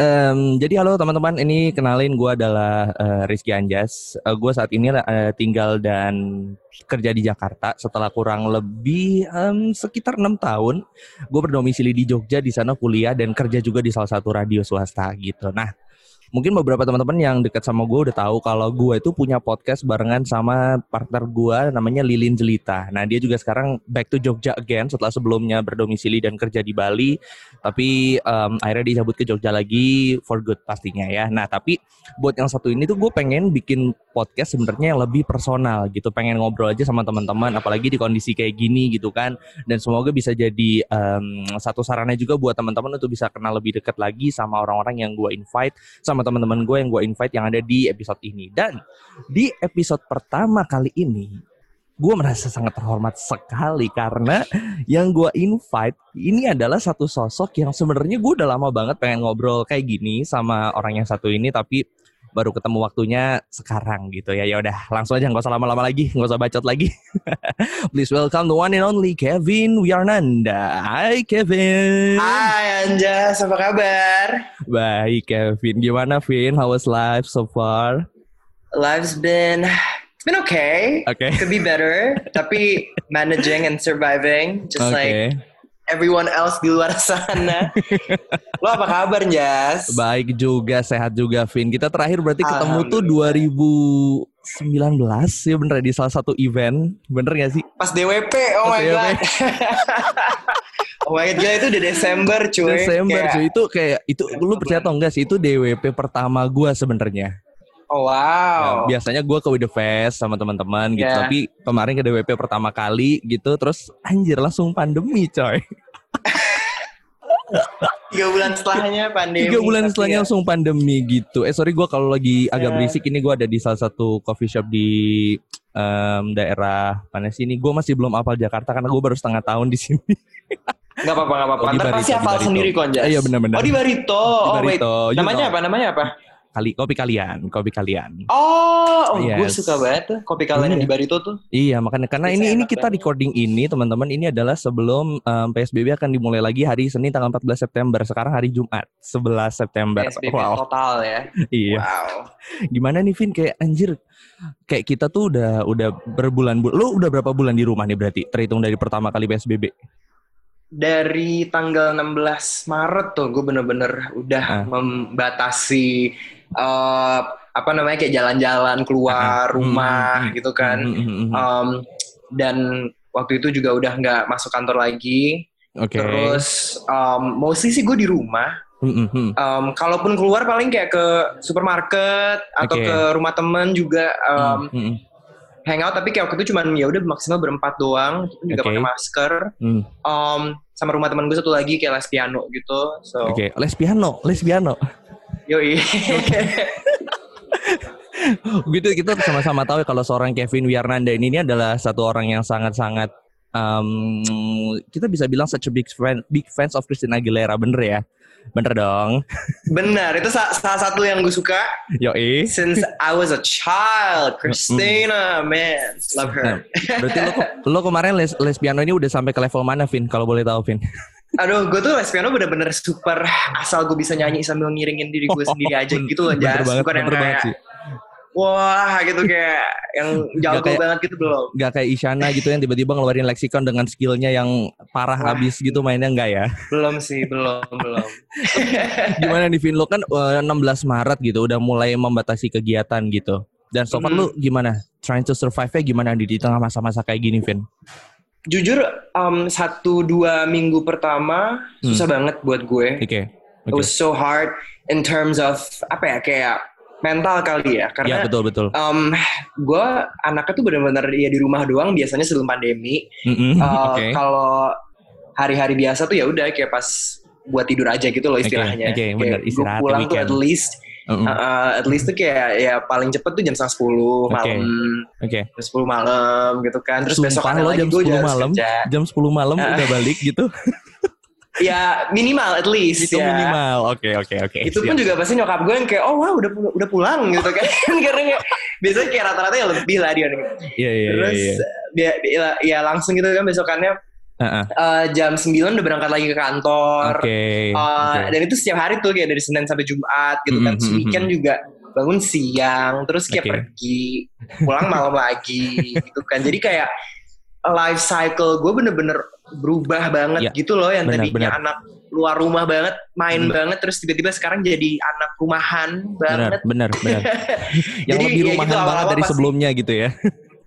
Um, jadi halo teman-teman, ini kenalin gue adalah uh, Rizky Anjas. Uh, gue saat ini uh, tinggal dan kerja di Jakarta setelah kurang lebih um, sekitar enam tahun. Gue berdomisili di Jogja, di sana kuliah dan kerja juga di salah satu radio swasta gitu. Nah, mungkin beberapa teman-teman yang dekat sama gue udah tahu kalau gue itu punya podcast barengan sama partner gue namanya Lilin Jelita. Nah dia juga sekarang back to Jogja again setelah sebelumnya berdomisili dan kerja di Bali, tapi um, akhirnya dicabut ke Jogja lagi for good pastinya ya. Nah tapi buat yang satu ini tuh gue pengen bikin podcast sebenarnya yang lebih personal gitu, pengen ngobrol aja sama teman-teman, apalagi di kondisi kayak gini gitu kan. Dan semoga bisa jadi um, satu sarana juga buat teman-teman untuk bisa kenal lebih dekat lagi sama orang-orang yang gue invite sama teman-teman gue yang gue invite yang ada di episode ini. Dan di episode pertama kali ini, gue merasa sangat terhormat sekali karena yang gue invite ini adalah satu sosok yang sebenarnya gue udah lama banget pengen ngobrol kayak gini sama orang yang satu ini tapi baru ketemu waktunya sekarang gitu ya. Ya udah, langsung aja nggak usah lama-lama lagi, nggak usah bacot lagi. Please welcome the one and only Kevin Wiarnanda. Hai Kevin. Hai Anjas, apa kabar? Baik Kevin, gimana Vin? How was life so far? Life's been it's been okay. Okay. Could be better, tapi managing and surviving just okay. like everyone else di luar sana. Lo apa kabar, Jas? Baik juga, sehat juga, Vin. Kita terakhir berarti ketemu tuh 2019 ya bener di salah satu event. Bener gak sih? Pas DWP, oh Pas my DWP. god. oh my god, gila itu udah Desember, cuy. Desember, kayak... cuy. Itu kayak itu lu percaya atau enggak sih? Itu DWP pertama gua sebenarnya. Oh wow. Nah, biasanya gue ke With The Fest sama teman-teman gitu, yeah. tapi kemarin ke DWP pertama kali gitu, terus anjir langsung pandemi coy. Tiga bulan setelahnya pandemi. Tiga bulan setelahnya ya. langsung pandemi gitu. Eh sorry gue kalau lagi agak yeah. berisik ini gue ada di salah satu coffee shop di um, daerah mana sih ini? Gue masih belum apal Jakarta karena gue baru setengah tahun di sini. Gak apa-apa, gak apa-apa. Oh, Ntar pasti hafal sendiri konjas. Iya benar-benar. Oh di Barito. Di Barito. Oh wait. Namanya apa? Namanya apa? Kali kopi kalian, kopi kalian. Oh, oh yes. gue suka banget tuh kopi kalian iya. di Barito tuh. Iya, makanya karena ini ini kita recording ini teman-teman ini adalah sebelum um, PSBB akan dimulai lagi hari Senin tanggal 14 September. Sekarang hari Jumat 11 September. PSBB wow. total ya. iya. Wow. Gimana nih Vin kayak anjir kayak kita tuh udah udah berbulan-bulan. Lu udah berapa bulan di rumah nih berarti? Terhitung dari pertama kali PSBB dari tanggal 16 Maret tuh gue bener-bener udah uh. membatasi uh, apa namanya kayak jalan-jalan keluar uh. rumah hmm. gitu kan um, dan waktu itu juga udah nggak masuk kantor lagi okay. terus um, mostly sih gue di rumah um, kalaupun keluar paling kayak ke supermarket atau okay. ke rumah temen juga um, hangout tapi kayak waktu itu cuman ya udah maksimal berempat doang juga okay. pakai masker mm. um, sama rumah teman gue satu lagi kayak les piano gitu so oke okay. les piano les piano yoi gitu kita sama-sama tahu ya kalau seorang Kevin Wiarnanda ini, ini adalah satu orang yang sangat-sangat um, kita bisa bilang such a big fan big fans of Christina Aguilera bener ya Bener dong. Bener, itu sa salah satu yang gue suka. Yoi. Since I was a child, Christina, mm. man, love her. Nah, berarti lo, lo kemarin les, les piano ini udah sampai ke level mana, Vin? Kalau boleh tahu, Vin? Aduh, gue tuh les piano bener-bener super asal gue bisa nyanyi sambil ngiringin diri gue sendiri aja gitu loh, Jas. Bukan yang kayak wah gitu kayak yang jago kayak, banget gitu belum. Gak kayak Isyana gitu yang tiba-tiba ngeluarin leksikon dengan skillnya yang parah wah. habis gitu mainnya enggak ya? Belum sih belum belum. Gimana nih Vin? Lo kan 16 eh, Maret gitu udah mulai membatasi kegiatan gitu. Dan so far hmm. lu gimana? Trying to survive nya gimana di, di tengah masa-masa kayak gini Vin jujur um, satu dua minggu pertama hmm. susah banget buat gue oke okay. okay. it was so hard in terms of apa ya kayak mental kali ya karena ya, betul betul um, gue anaknya tuh benar-benar ya di rumah doang biasanya sebelum pandemi mm-hmm. uh, okay. kalau hari-hari biasa tuh ya udah kayak pas buat tidur aja gitu loh istilahnya okay, okay, bener, gue pulang tuh at least Mm-hmm. Uh, at least tuh kayak ya paling cepet tuh jam setengah sepuluh malam, okay. jam sepuluh malam gitu kan. Terus besok lagi jam sepuluh malam, jam sepuluh malam uh, udah balik gitu. ya minimal at least itu ya. minimal oke okay, oke okay, oke okay. itu pun juga pasti nyokap gue yang kayak oh wah udah udah pulang gitu kan karena kayak, biasanya kayak rata-rata ya lebih lah dia gitu. iya iya terus iya, dia, dia ya langsung gitu kan besokannya uh-uh. uh, jam 9 udah berangkat lagi ke kantor. Okay. Uh, okay. Dan itu setiap hari tuh kayak dari Senin sampai Jumat gitu kan. Mm-hmm. Weekend juga bangun siang, terus kayak okay. pergi, pulang malam lagi gitu kan. Jadi kayak life cycle gue bener-bener berubah banget ya, gitu loh yang bener, tadinya bener. anak luar rumah banget, main hmm. banget, terus tiba-tiba sekarang jadi anak rumahan banget. Bener, bener, bener. yang jadi, lebih rumahan ya gitu, banget dari sebelumnya gitu ya.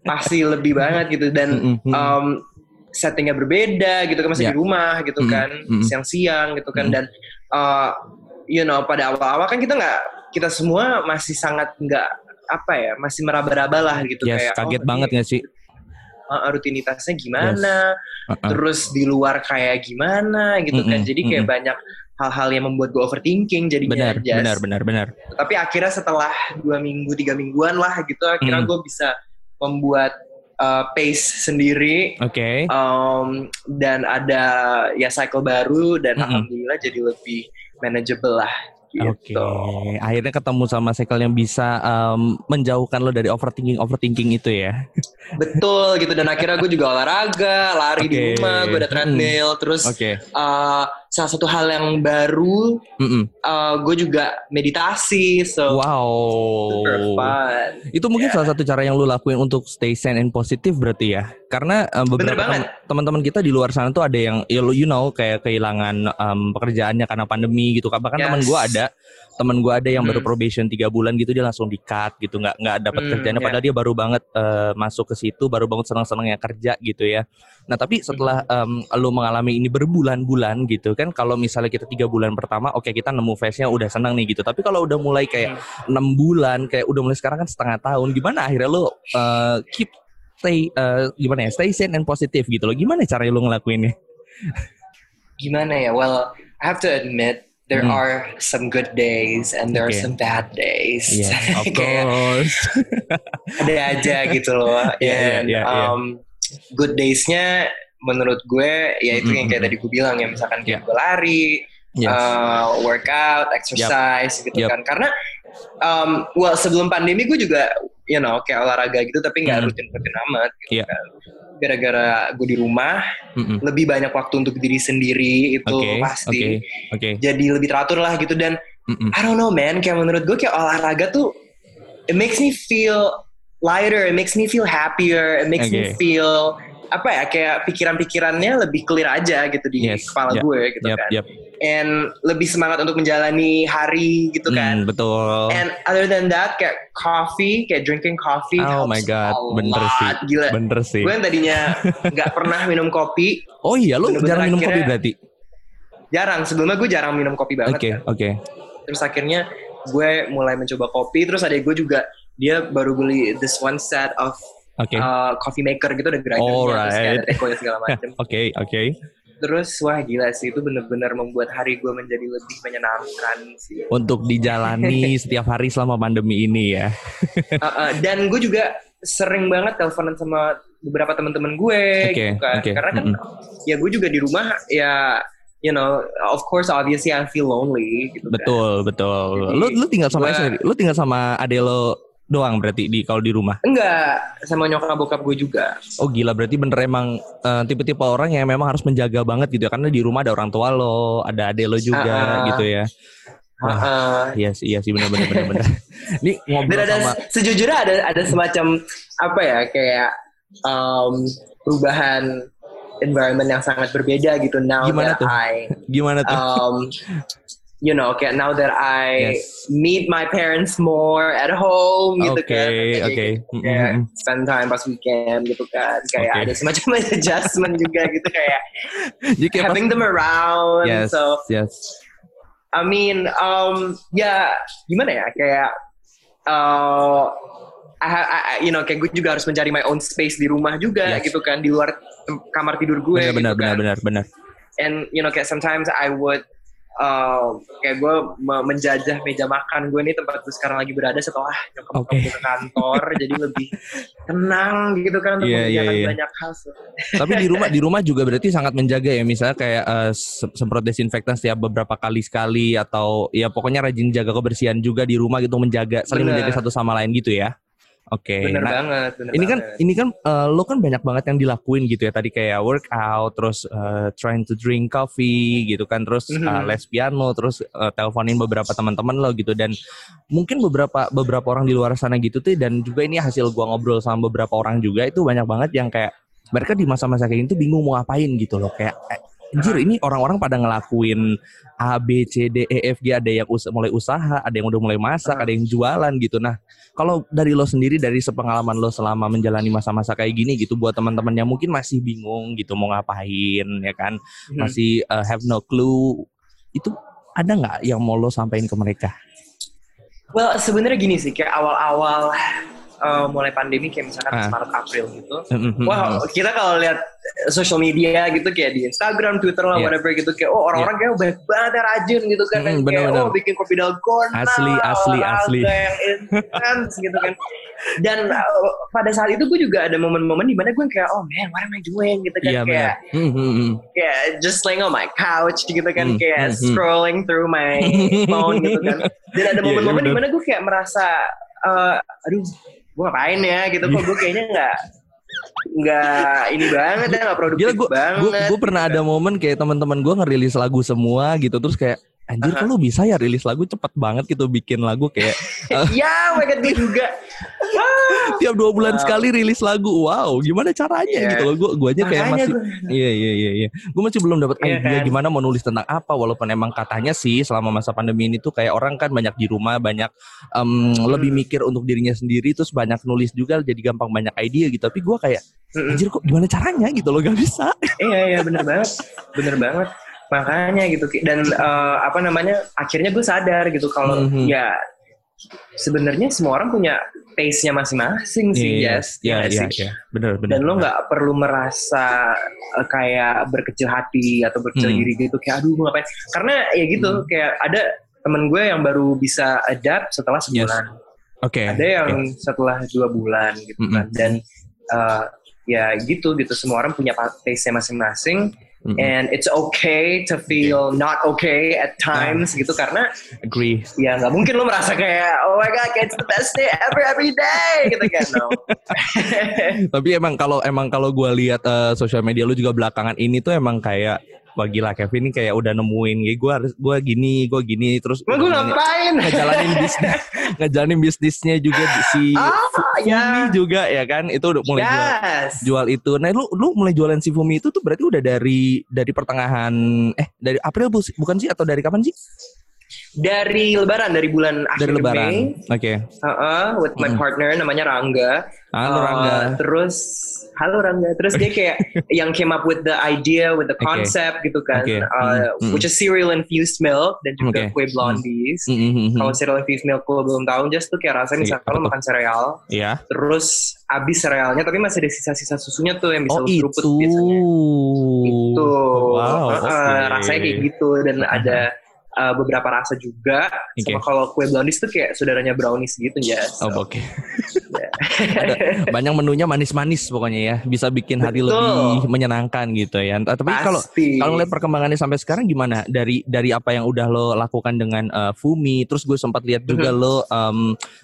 pasti lebih banget gitu dan mm -hmm. um, settingnya berbeda gitu kan masih yeah. di rumah gitu mm -hmm. kan siang-siang gitu kan mm -hmm. dan uh, you know pada awal-awal kan kita nggak kita semua masih sangat nggak apa ya masih meraba-raba lah gitu yes, kayak kaget oh, banget nggak sih uh, rutinitasnya gimana, yes. uh -uh. terus di luar kayak gimana gitu mm -mm, kan. Jadi kayak mm -mm. banyak hal-hal yang membuat gue overthinking jadinya benar, just. benar benar benar tapi akhirnya setelah dua minggu tiga mingguan lah gitu akhirnya mm. gue bisa membuat uh, pace sendiri oke okay. um, dan ada ya cycle baru dan mm -hmm. alhamdulillah jadi lebih manageable lah Gitu. Oke, okay. akhirnya ketemu sama cycle yang bisa um, menjauhkan lo dari overthinking overthinking itu ya. Betul gitu dan akhirnya gue juga olahraga, lari okay. di rumah, gue ada treadmill, hmm. terus okay. uh, salah satu hal yang baru mm -mm. uh, gue juga meditasi so. Wow. Super fun. Itu mungkin yeah. salah satu cara yang lu lakuin untuk stay sane and positive berarti ya? Karena um, beberapa teman-teman kita di luar sana tuh ada yang you know kayak kehilangan um, pekerjaannya karena pandemi gitu. Bahkan yes. teman gue ada temen gue ada yang hmm. baru probation tiga bulan gitu dia langsung di cut gitu nggak nggak dapat hmm, kerjanya yeah. padahal dia baru banget uh, masuk ke situ baru banget senang-senang ya kerja gitu ya nah tapi setelah um, lo mengalami ini berbulan-bulan gitu kan kalau misalnya kita tiga bulan pertama oke okay, kita nemu face nya udah senang nih gitu tapi kalau udah mulai kayak hmm. enam hmm. bulan kayak udah mulai sekarang kan setengah tahun gimana akhirnya lo uh, keep stay uh, gimana ya stay sane and positive gitu loh gimana cara lo ngelakuinnya gimana ya well I have to admit there mm. are some good days and there okay. are some bad days. Yeah, of course. ada aja gitu loh. yeah, And yeah, yeah, um, good daysnya menurut gue ya itu mm -hmm. yang kayak tadi gue bilang ya misalkan kayak yeah. gue lari, yes. uh, workout, exercise yep. gitu yep. kan. Karena um, well sebelum pandemi gue juga you know kayak olahraga gitu tapi nggak mm. rutin-rutin amat gitu yeah. kan gara-gara gue di rumah mm-hmm. lebih banyak waktu untuk diri sendiri itu okay, pasti okay, okay. jadi lebih teratur lah gitu dan mm-hmm. I don't know man kayak menurut gue kayak olahraga tuh it makes me feel lighter it makes me feel happier it makes okay. me feel apa ya kayak pikiran-pikirannya lebih clear aja gitu di yes, kepala yep, gue gitu yep, kan. Yep. And lebih semangat untuk menjalani hari gitu hmm, kan. Betul. And other than that kayak coffee, kayak drinking coffee. Oh my god, bener lot. sih. Gila. Bener sih. Gue tadinya nggak pernah minum kopi. Oh iya, lo jarang minum kopi berarti? Jarang. Sebelumnya gue jarang minum kopi banget. Oke, okay, kan. oke. Okay. Terus akhirnya gue mulai mencoba kopi. Terus ada gue juga dia baru beli this one set of okay. uh, coffee maker gitu ada grindernya right. terus ada tekonya segala macam. Oke oke. Okay. Terus wah gila sih itu benar-benar membuat hari gue menjadi lebih menyenangkan sih. Untuk dijalani setiap hari selama pandemi ini ya. uh, uh, dan gue juga sering banget teleponan sama beberapa teman-teman gue okay, gitu kan. Okay. Karena kan mm -hmm. ya gue juga di rumah ya you know, of course obviously I feel lonely gitu Betul, kan. betul. Jadi, lu lu tinggal sama gue, lu tinggal sama ade lo doang berarti di kalau di rumah? Enggak, sama nyokap bokap gue juga. Oh gila, berarti bener emang uh, tipe-tipe orang yang memang harus menjaga banget gitu ya karena di rumah ada orang tua lo, ada ade lo juga uh, gitu ya. Wah, uh, iya sih, iya sih benar-benar benar-benar. Ini ngobrol Dan ada, sama sejujurnya ada ada semacam apa ya kayak um, perubahan environment yang sangat berbeda gitu now Gimana tuh? I Gimana tuh? Um, you know, kayak now that I yes. meet my parents more at home gitu okay, kan. Oke, oke. Kayak mm-hmm. spend time pas weekend gitu kan. Kayak okay. ada semacam adjustment juga gitu kayak having them around. Yes, so, yes. I mean, um, ya gimana ya kayak uh, I, I, you know, kayak gue juga harus mencari my own space di rumah juga yes. gitu kan di luar kamar tidur gue. Benar, gitu benar, kan. benar, benar. And you know, kayak sometimes I would uh, kayak gue menjajah meja makan gue ini tempat gue sekarang lagi berada setelah nyokap okay. ke kantor jadi lebih tenang gitu kan untuk yeah, yeah, yeah. banyak hal. Tapi di rumah di rumah juga berarti sangat menjaga ya misalnya kayak uh, semprot desinfektan setiap beberapa kali sekali atau ya pokoknya rajin jaga kebersihan juga di rumah gitu menjaga saling Bener. menjaga satu sama lain gitu ya. Oke. Okay. Bener nah, banget. Bener ini kan banget. ini kan uh, lo kan banyak banget yang dilakuin gitu ya tadi kayak workout, terus uh, trying to drink coffee gitu kan, terus mm -hmm. uh, les piano, terus uh, teleponin beberapa teman-teman lo gitu dan mungkin beberapa beberapa orang di luar sana gitu tuh dan juga ini hasil gua ngobrol sama beberapa orang juga itu banyak banget yang kayak mereka di masa-masa kayak gitu bingung mau ngapain gitu loh kayak anjir ini orang-orang pada ngelakuin A B C D E F G ada yang us mulai usaha, ada yang udah mulai masak, ada yang jualan gitu. Nah, kalau dari lo sendiri dari sepengalaman lo selama menjalani masa-masa kayak gini gitu buat teman-teman yang mungkin masih bingung gitu mau ngapain ya kan, hmm. masih uh, have no clue itu ada nggak yang mau lo sampaikan ke mereka? Well, sebenarnya gini sih, kayak awal-awal uh, mulai pandemi kayak misalkan ah. Maret April gitu. Mm-hmm. Wah, kita kalau lihat social media gitu kayak di Instagram, Twitter lah, yeah. whatever gitu kayak oh orang-orang yeah. kayak banyak banget yang rajin gitu kan. Mm, bener, kayak bener. oh bikin kopi dalgona. Asli, asli, asli. yang intense gitu kan. Dan uh, pada saat itu gue juga ada momen-momen di mana gue kayak oh man, what am I doing gitu kan yeah, kayak mm-hmm. kayak just laying on my couch gitu kan mm-hmm. kayak mm-hmm. scrolling through my phone gitu kan. Dan ada momen-momen yeah, yeah, di mana gue kayak merasa uh, aduh gue ngapain ya gitu kok gue kayaknya nggak nggak ini banget ya nggak produktif Gila, gua, banget. Gue pernah ada momen kayak teman-teman gue ngerilis lagu semua gitu terus kayak Anjir uh-huh. kok lu bisa ya rilis lagu cepet banget gitu bikin lagu kayak uh, Ya mereka dia juga Tiap dua bulan wow. sekali rilis lagu Wow gimana caranya yeah. gitu loh Gue gua aja kayak masih Iya iya iya iya Gue masih belum dapat yeah, idea kan? gimana mau nulis tentang apa Walaupun emang katanya sih selama masa pandemi ini tuh kayak orang kan banyak di rumah Banyak um, hmm. lebih mikir untuk dirinya sendiri Terus banyak nulis juga jadi gampang banyak ide gitu Tapi gue kayak Anjir kok gimana caranya gitu loh gak bisa Iya iya bener banget Bener banget makanya gitu dan uh, apa namanya akhirnya gue sadar gitu kalau mm-hmm. ya sebenarnya semua orang punya taste-nya masing-masing sih yeah, yes ya yeah, yeah, benar benar dan lo nggak perlu merasa uh, kayak berkecil hati atau berkecil mm. diri gitu kayak aduh ngapain karena ya gitu mm. kayak ada temen gue yang baru bisa adapt setelah sebulan yes. Okay. ada yang okay. setelah dua bulan gitu mm-hmm. kan dan uh, ya gitu gitu semua orang punya taste-nya masing-masing Mm-hmm. And it's okay to feel not okay at times uh, gitu karena agree. Ya nggak mungkin lo merasa kayak oh my god it's the best day ever every day gitu kan no. Tapi emang kalau emang kalau gue lihat uh, sosial media lu juga belakangan ini tuh emang kayak wah gila Kevin ini kayak udah nemuin gue harus gue gini gue gini terus gue ngapain? ngejalanin bisnis ngejalanin bisnisnya juga si ah, Fumi ya. juga ya kan? Itu udah mulai yes. jual, jual itu. Nah lu lu mulai jualan si Fumi itu tuh berarti udah dari dari pertengahan eh dari April bukan sih? Atau dari kapan sih dari Lebaran dari bulan akhir dari Lebaran. Oke. Okay. Uh -uh, with my mm. partner namanya Rangga. Halo uh, Rangga. Terus halo Rangga. Terus dia kayak yang came up with the idea, with the concept okay. gitu kan. Okay. Uh, mm. Which is cereal infused milk dan juga okay. kue blondies. Mm. Mm -hmm. Kalau cereal infused milk lo belum tahu, just tuh kayak rasanya misalnya kalau makan sereal. Iya. Yeah. Terus abis serealnya tapi masih ada sisa-sisa susunya tuh yang bisa oh, seruput biasanya. Itu. Wow. Uh, okay. Rasanya kayak gitu dan ada uh, beberapa rasa juga. Okay. Sama kalau kue blondis tuh kayak saudaranya brownies gitu ya. So. Oh oke. Okay. yeah. banyak menunya manis-manis pokoknya ya. Bisa bikin Betul. hari lebih menyenangkan gitu ya. Tapi kalau kalau lihat perkembangannya sampai sekarang gimana? Dari dari apa yang udah lo lakukan dengan uh, Fumi, terus gue sempat lihat juga mm -hmm. lo um,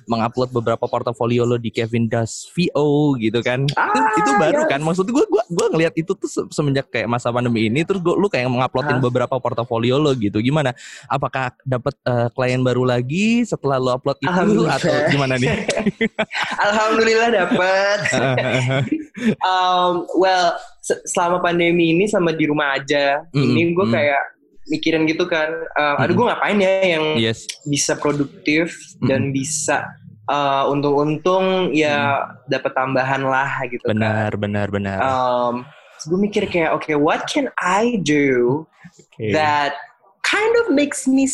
mengupload beberapa portofolio lo di Kevin Das VO gitu kan. Ah, itu, itu baru yes. kan. Maksud gue gue gue ngelihat itu tuh semenjak kayak masa pandemi ini terus gue lu kayak menguploadin ah. beberapa portofolio lo gitu. Gimana? Apakah dapat uh, klien baru lagi setelah lo upload itu atau gimana nih? Alhamdulillah dapat. um, well, selama pandemi ini sama di rumah aja, mm -hmm. ini gue kayak mikirin gitu kan, uh, aduh gue ngapain ya yang yes. bisa produktif mm -hmm. dan bisa uh, untung-untung ya mm. dapat tambahan lah gitu benar, kan. Benar, benar, benar. Um, so gue mikir kayak, oke, okay, what can I do okay. that kind of makes me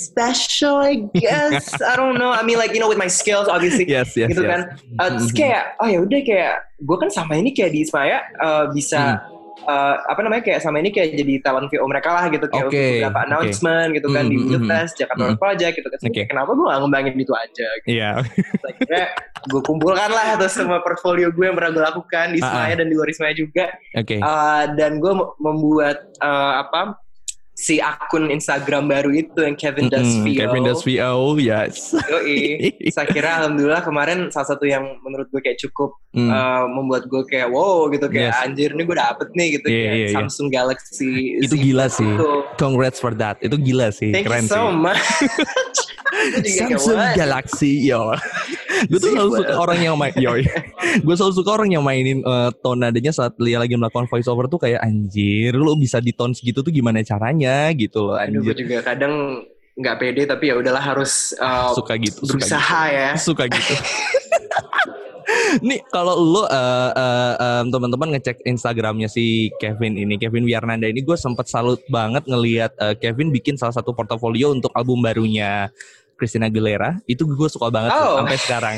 special, I guess. I don't know. I mean, like you know, with my skills, obviously. Yes, yes, gitu yes. kan. Uh, terus kayak, oh ya udah kayak, gue kan sama ini kayak di Ismaya uh, bisa. Hmm. Uh, apa namanya kayak sama ini kayak jadi talent VO mereka lah gitu kayak okay. beberapa announcement okay. gitu kan mm, di Video mm, Test Jakarta mm. Project gitu kan okay. kenapa gue gak ngembangin itu aja gitu. Iya yeah. gue kumpulkan lah terus semua portfolio gue yang pernah gue lakukan di Ismaya uh -uh. dan di luar Ismaya juga okay. uh, dan gue membuat uh, apa si akun Instagram baru itu yang Kevin Does VO. Kevin Does VO, yes. Yoi. Saya kira alhamdulillah kemarin salah satu yang menurut gue kayak cukup Mm. uh, membuat gue kayak wow gitu kayak Yes. anjir ini gue dapet nih gitu Iya, kayak iya, iya. Samsung Galaxy itu Z gila sih. itu. Congrats for that. Itu gila sih, Thank keren you so sih. much. Samsung? Galaxy yo. gue tuh selalu suka orang yang main yo. gue selalu suka orang yang mainin uh, tone nadanya saat dia lagi melakukan voice over tuh kayak anjir, lu bisa di tone segitu tuh gimana caranya gitu loh Aduh, gue anjir. juga kadang nggak pede tapi ya udahlah harus uh, Suka gitu, suka berusaha gitu. ya. Suka gitu. Nih kalau lu uh, uh, um, teman-teman ngecek Instagramnya si Kevin ini, Kevin Wiarnanda ini gue sempet salut banget ngelihat uh, Kevin bikin salah satu portofolio untuk album barunya Christina Aguilera. Itu gue suka banget tuh, Oh. sampai sekarang.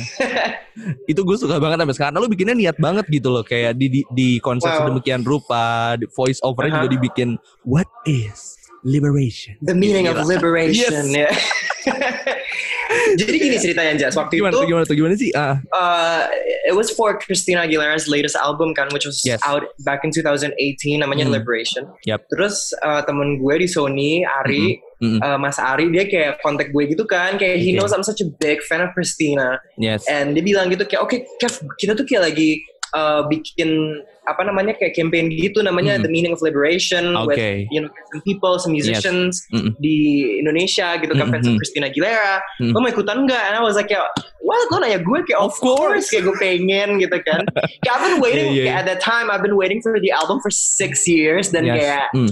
itu gue suka banget sampai sekarang. Lu bikinnya niat banget gitu loh, kayak di di, di konsep Wow. sedemikian rupa, di voice overnya juga Uh-huh. dibikin What is liberation? The meaning of liberation Yes. ya. Jadi gini ceritanya Jas, waktu Gimana itu gimana tuh, gimana sih? Ah, uh, it was for Christina Aguilera's latest album kan, which was Yes. out back in 2018, namanya Hmm. Liberation. Yap. Terus uh, temen gue di Sony, Ari, Mm-mm. uh, Mas Ari, dia kayak kontak gue gitu kan, kayak he Okay. knows I'm such a big fan of Christina, yes. and dia bilang gitu kayak, oke, Kev, kita tuh kayak lagi uh, bikin apa namanya kayak campaign gitu, namanya Hmm. The Meaning of Liberation with Oke. you know some people, some musicians Mm-mm. di Indonesia gitu kan, fans of Mhm. Christina Aguilera. Mhm. Lo mau ikutan nggak? And I was like, kayak, what? Lo nanya gue kayak, of, Of course. course. Kayak gue pengen gitu kan. kayak I've been waiting, Yeah, yeah, kayak at that time I've been waiting for the album for six years. Dan Yes. kayak, Mm.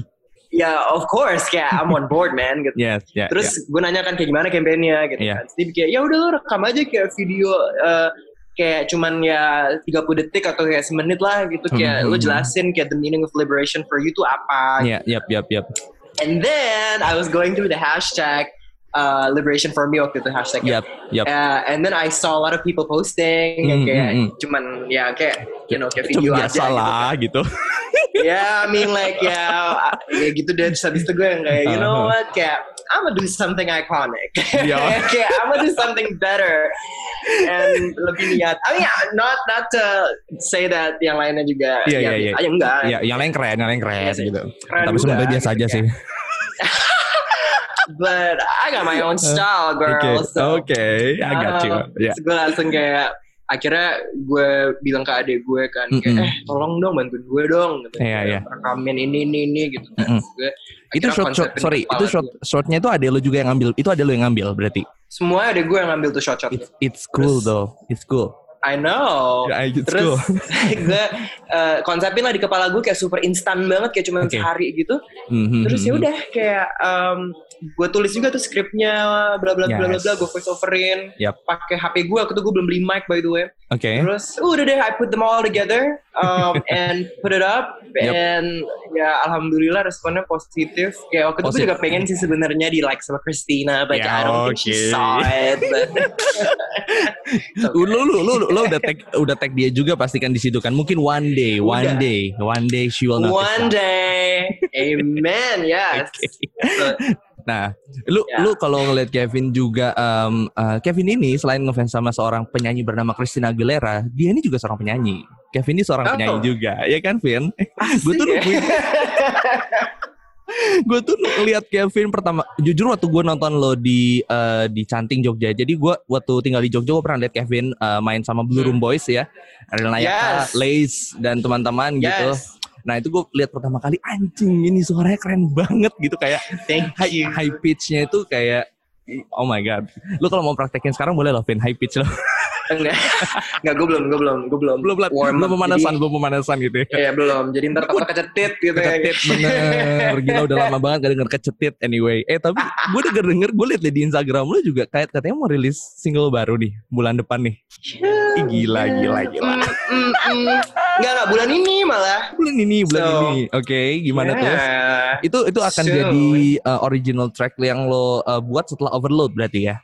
ya of course, kayak I'm on board man gitu. Yes, yeah, Terus gue nanya kan kayak gimana campaignnya gitu Iya. kan. Dia kayak, ya udah lo rekam aja kayak video uh, kayak cuman ya 30 detik atau kayak semenit lah gitu kayak Mhm. lo jelasin kayak the meaning of liberation for you tuh apa yeah, yep, yep, yep. And then I was going through the hashtag uh, liberation for me waktu itu hashtag. Yep, yep. Uh, and then I saw a lot of people posting Hmm, kayak hmm, hmm. cuman ya kayak you know kayak video biasa aja lah gitu. gitu. Ya, I mean like ya ya gitu deh terus habis itu gue yang kayak you know Uh-huh. what kayak I'm gonna do something iconic. Yeah. kayak I'm gonna do something better and lebih niat. I mean not not to say that yang lainnya juga Iya, ya, iya, iya. ya enggak. Ya, yang lain keren, yang lain keren Iya gitu. Keren Tapi sebenarnya biasa gitu aja ya. sih. But I got my own style, Oke, girl. So, oke, I got you. Uh, terus gue langsung kayak akhirnya gue bilang ke adik gue kan kayak Mm-mm. eh tolong dong bantuin gue dong gitu. Iya, iya. rekamin ini ini ini gitu kan Mm-mm. Terus gue Itu short, short sorry, itu short, gue. shortnya itu ada lo juga yang ngambil. Itu ada lo yang ngambil berarti. semua adik gue yang ngambil tuh shot shot It's, it's cool Terus- though. It's cool. I know Yeah, it's terus cool. gue uh, konsepin lah di kepala gue kayak super instan banget kayak cuma Oke. sehari gitu Mhm, terus ya mhm. udah kayak um, gue tulis juga tuh skripnya bla bla bla bla bla gue voice overin Yap. pakai HP gue waktu itu gue belum beli mic by the way Oke. Terus uh, udah deh I put them all together um, and put it up Yep. and ya alhamdulillah responnya positif. Kayak waktu itu gue juga pengen sih sebenarnya di like sama Christina, but Ya, I don't think she oke. saw it. But Lu, lu, lu, lu, lu udah tag, udah tag dia juga pastikan di situ kan. Mungkin one day, one Udah. day, one day she will notice. one day, amen, yes. Oke. So, Nah, lu Ya. lu kalau ngeliat Kevin juga um, uh, Kevin ini selain ngefans sama seorang penyanyi bernama Christina Aguilera, dia ini juga seorang penyanyi. Kevin ini seorang Oh. penyanyi juga, ya kan, Vin? gue tuh ya. nungguin, gue tuh ngeliat Kevin pertama. Jujur waktu gue nonton lo di uh, di Canting Jogja, jadi gue waktu tinggal di Jogja gue pernah lihat Kevin uh, main sama Blue Room Boys ya, Ariel Nayaka, Yes. Lace dan teman-teman gitu. Nah itu gue lihat pertama kali anjing ini suaranya keren banget gitu kayak Thank high, you. high pitch-nya itu kayak oh my god. Lu kalau mau praktekin sekarang boleh loh Vin high pitch lo. Enggak, enggak gue belum, gue belum, gue belum. belum belum warm belum pemanasan, belum pemanasan gitu ya. Iya belum. Jadi ntar takut kecetit gitu ya. Kecetit bener Gila udah lama banget gak denger kecetit anyway Eh tapi gue denger denger Gue liat di Instagram lu juga kayak Katanya mau rilis single baru nih Bulan depan nih Ih, Gila gila gila Mm, mm, mm. Enggak, enggak bulan ini malah. Bulan ini bulan So, ini Oke gimana tuh Yeah. Itu itu akan Soon. jadi uh, original track yang lo uh, buat setelah overload berarti ya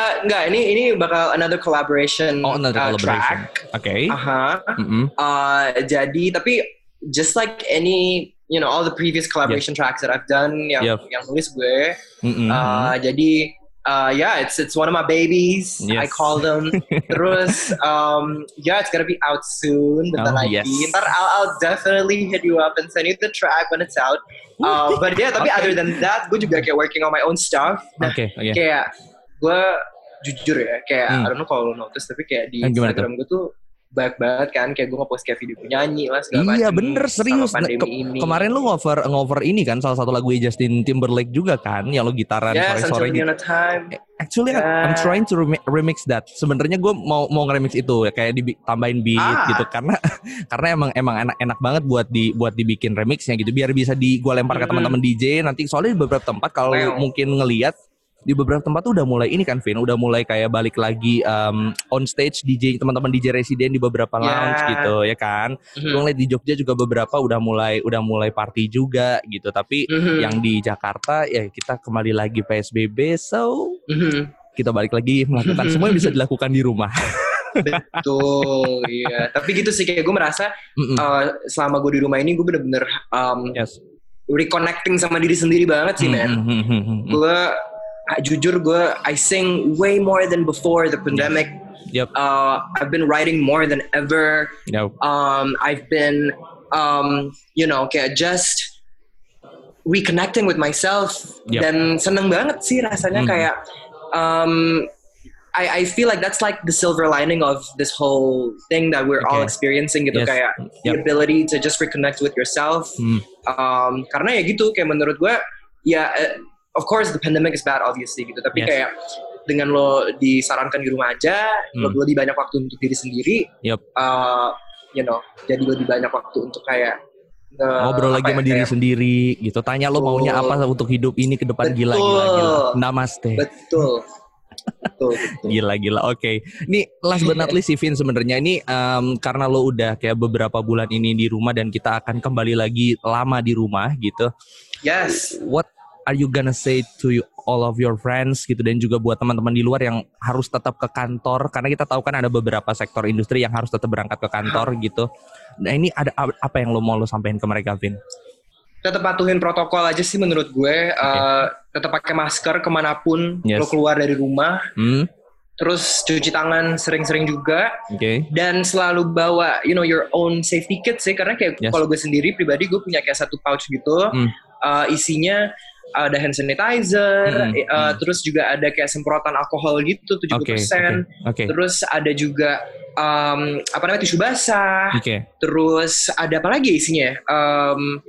Uh, enggak, ini ini bakal another collaboration, Oh another uh, collaboration. Oke Aha. Mm-mm. Uh, jadi tapi just like any you know all the previous collaboration tracks that I've done yang Yep. yang nulis gue Mm-mm. uh, jadi uh, yeah, it's it's one of my babies. Yes. I call them. Terus, um, yeah, it's gonna be out soon. Bentar oh, lagi. Yes. Ntar I'll, I'll definitely hit you up and send you the track when it's out. Uh, but yeah, tapi okay. other than that, gue juga kayak working on my own stuff. Nah, okay, okay. Kayak gue jujur ya, kayak hmm. I don't know kalau lo notice, tapi kayak di Instagram gue tuh banyak banget kan kayak gue nge-post kayak video nyanyi lah segala iya macam bener serius nah, ke ini. kemarin lu ngover ngover ini kan salah satu lagu Justin Timberlake juga kan yang lo gitaran yeah, sore sore gitu. time. actually yeah. I'm trying to remix that sebenarnya gue mau mau nge-remix itu ya kayak ditambahin beat ah. gitu karena karena emang emang enak enak banget buat di buat dibikin remixnya gitu biar bisa di gue lempar ke teman-teman DJ nanti soalnya di beberapa tempat kalau mungkin ngelihat di beberapa tempat tuh udah mulai ini kan Vin udah mulai kayak balik lagi um, on stage DJ teman-teman DJ residen di beberapa yeah. lounge gitu ya kan mm-hmm. ngeliat di Jogja juga beberapa udah mulai udah mulai party juga gitu tapi mm-hmm. yang di Jakarta ya kita kembali lagi PSBB so mm-hmm. kita balik lagi melakukan semua yang bisa dilakukan di rumah betul iya tapi gitu sih kayak gue merasa mm-hmm. uh, selama gue di rumah ini gue bener-bener um, yes. reconnecting sama diri sendiri banget sih mm-hmm. man gue jujur gue I sing way more than before the pandemic. Yep. Uh, I've been writing more than ever. Yep. Um, I've been um, you know kayak just reconnecting with myself yep. dan seneng banget sih rasanya mm. kayak um, I, I feel like that's like the silver lining of this whole thing that we're okay. all experiencing gitu yes. kayak yep. the ability to just reconnect with yourself. Mm. Um, karena ya gitu kayak menurut gue ya uh, of course the pandemic is bad obviously gitu tapi yes. kayak dengan lo disarankan di rumah aja hmm. lo lebih banyak waktu untuk diri sendiri yep. uh, you know jadi lebih banyak waktu untuk kayak ngobrol lagi ya, sama diri sendiri gitu tanya lo maunya apa untuk hidup ini ke depan gila gila gila namaste betul Betul, Gila gila. Oke. Okay. Ini last but not least Vin sebenarnya ini um, karena lo udah kayak beberapa bulan ini di rumah dan kita akan kembali lagi lama di rumah gitu. Yes. What are you gonna say to you, all of your friends gitu dan juga buat teman-teman di luar yang harus tetap ke kantor karena kita tahu kan ada beberapa sektor industri yang harus tetap berangkat ke kantor gitu. Nah ini ada apa yang lo mau lo sampaikan ke mereka, Vin? Tetap patuhin protokol aja sih menurut gue. Okay. Uh, tetap pakai masker ke mana pun yes. lo keluar dari rumah. Hmm. Terus cuci tangan sering-sering juga. Okay. Dan selalu bawa, you know, your own safety kit sih. Karena kayak yes. kalau gue sendiri pribadi gue punya kayak satu pouch gitu. Hmm. Uh, isinya ada hand sanitizer, hmm, uh, hmm. terus juga ada kayak semprotan alkohol gitu 70%. Okay, okay, okay. Terus ada juga um, apa namanya tisu basah. Okay. Terus ada apa lagi isinya? Um,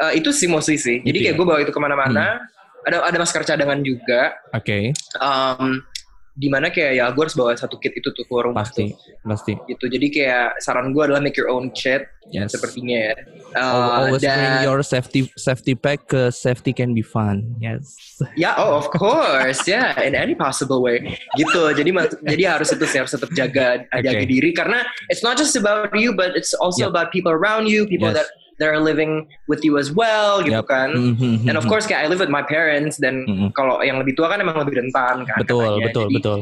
uh, itu sih mostly sih. Jadi kayak gue bawa itu ke mana-mana. Hmm. Ada ada masker cadangan juga. Oke. Okay. Um, di mana kayak ya gue harus bawa satu kit itu tuh ke rumah pasti tuh. pasti gitu jadi kayak saran gue adalah make your own kit yes. sepertinya ya uh, always dan, bring your safety safety pack ke safety can be fun yes ya yeah, oh of course ya yeah, in any possible way gitu jadi jadi harus itu sih harus tetap jaga okay. jaga diri karena it's not just about you but it's also yep. about people around you people yes. that they're living with you as well gitu yep. kan. Mm-hmm. And of course kayak I live with my parents dan mm-hmm. kalau yang lebih tua kan emang lebih rentan kan. Betul, katanya. betul, Jadi, betul.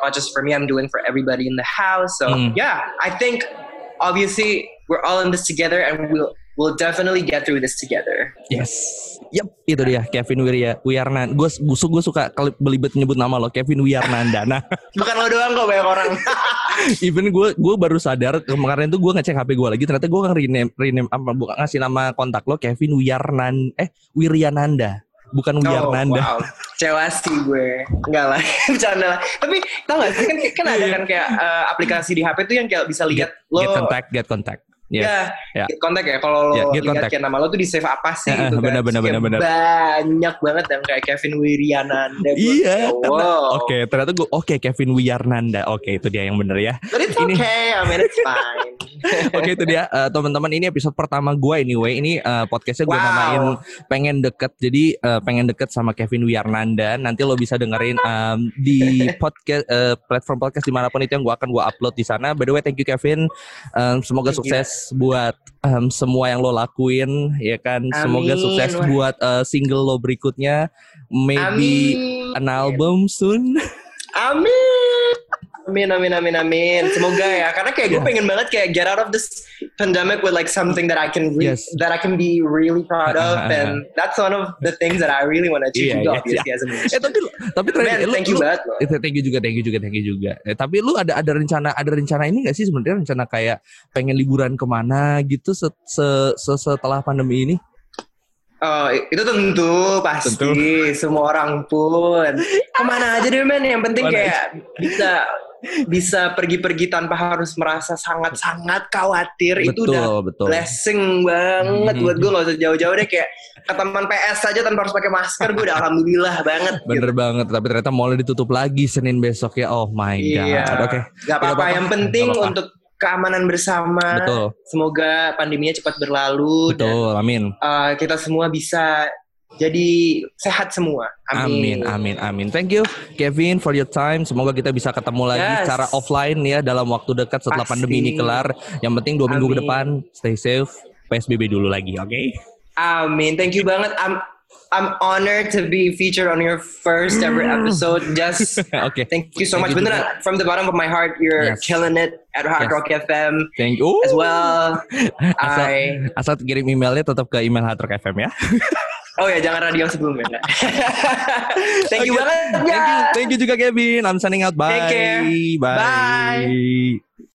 Not just for me, I'm doing for everybody in the house. So mm. yeah, I think obviously we're all in this together and we'll we'll definitely get through this together. Yes. Yep, itu dia Kevin Wirya Wiyarnan. Gue gue suka kali belibet nyebut nama lo Kevin Wiyarnanda. Nah, bukan lo doang kok banyak orang. Even gue gue baru sadar kemarin tuh gue ngecek HP gue lagi ternyata gue nggak rename rename apa bukan ngasih nama kontak lo Kevin Wiyarnan eh Wiryananda bukan Wiyarnanda. Oh, wow. Cewa sih gue. Enggak lah, bercanda lah. Tapi tau gak sih kan, kan ada kan kayak uh, aplikasi di HP tuh yang kayak bisa lihat lo. Get contact, get contact. Yeah. Ya, yeah. kontak ya. Kalau lo yeah, lihat kayak nama lo tuh di save apa sih gitu kan. Bener, bener, bener, bener. Banyak banget yang kayak Kevin Wiryananda. Iya. Wow. Oke, okay, ternyata gue oke okay, Kevin Wiryananda. Oke, okay, itu dia yang bener ya. But it's ini, okay, I mean it's fine. oke, okay, itu dia uh, teman-teman ini episode pertama gue anyway. Ini uh, podcastnya gue wow. namain pengen deket. Jadi uh, pengen deket sama Kevin Wiryananda. Nanti lo bisa dengerin um, di podcast uh, platform podcast di mana pun itu yang gue akan gue upload di sana. By the way, thank you Kevin. Um, semoga sukses buat um, semua yang lo lakuin ya kan amin. semoga sukses Wah. buat uh, single lo berikutnya maybe amin. an album soon amin Amin, amin, amin, amin. Semoga ya, karena kayak gue yeah. pengen banget kayak get out of this pandemic with like something that I can re- yes. that I can be really proud of, and that's one of the things that I really want to achieve yeah, juga yeah, yeah. Eh tapi tapi Man, thank you banget. Eh, thank you juga, thank you juga, thank you juga. Eh, tapi lu ada ada rencana ada rencana ini gak sih sebenarnya rencana kayak pengen liburan ke mana gitu se, se, se setelah pandemi ini? Oh, itu tentu pasti tentu. semua orang pun ke mana aja deh men yang penting Mana kayak aja. bisa bisa pergi-pergi tanpa harus merasa sangat-sangat khawatir betul, itu udah betul. blessing banget hmm. buat gue gak usah jauh-jauh deh kayak ke teman PS saja tanpa harus pakai masker gue udah alhamdulillah banget bener gitu. banget tapi ternyata mallnya ditutup lagi Senin besok ya oh my god iya. oke okay. gak apa-apa yang penting apa -apa. untuk keamanan bersama. Betul. Semoga pandeminya cepat berlalu. Betul, dan, amin. Uh, kita semua bisa jadi sehat semua. Amin. Amin, amin, amin. Thank you Kevin for your time. Semoga kita bisa ketemu lagi yes. secara offline ya dalam waktu dekat setelah Pasti. pandemi ini kelar. Yang penting dua minggu ke depan stay safe. PSBB dulu lagi, oke? Okay? Amin. Thank you banget. I'm I'm honored to be featured on your first ever mm. episode. Just okay. Thank you so thank much. You from the bottom of my heart, you're yes. killing it at Hard yes. Rock FM. Thank you. As well. asal, I, asal kirim emailnya tetap ke email Hard Rock FM ya. Oh ya, jangan radio sebelumnya. thank you okay. banget. Thank you, thank you juga Kevin. I'm signing out. Bye. Take care. Bye. Bye.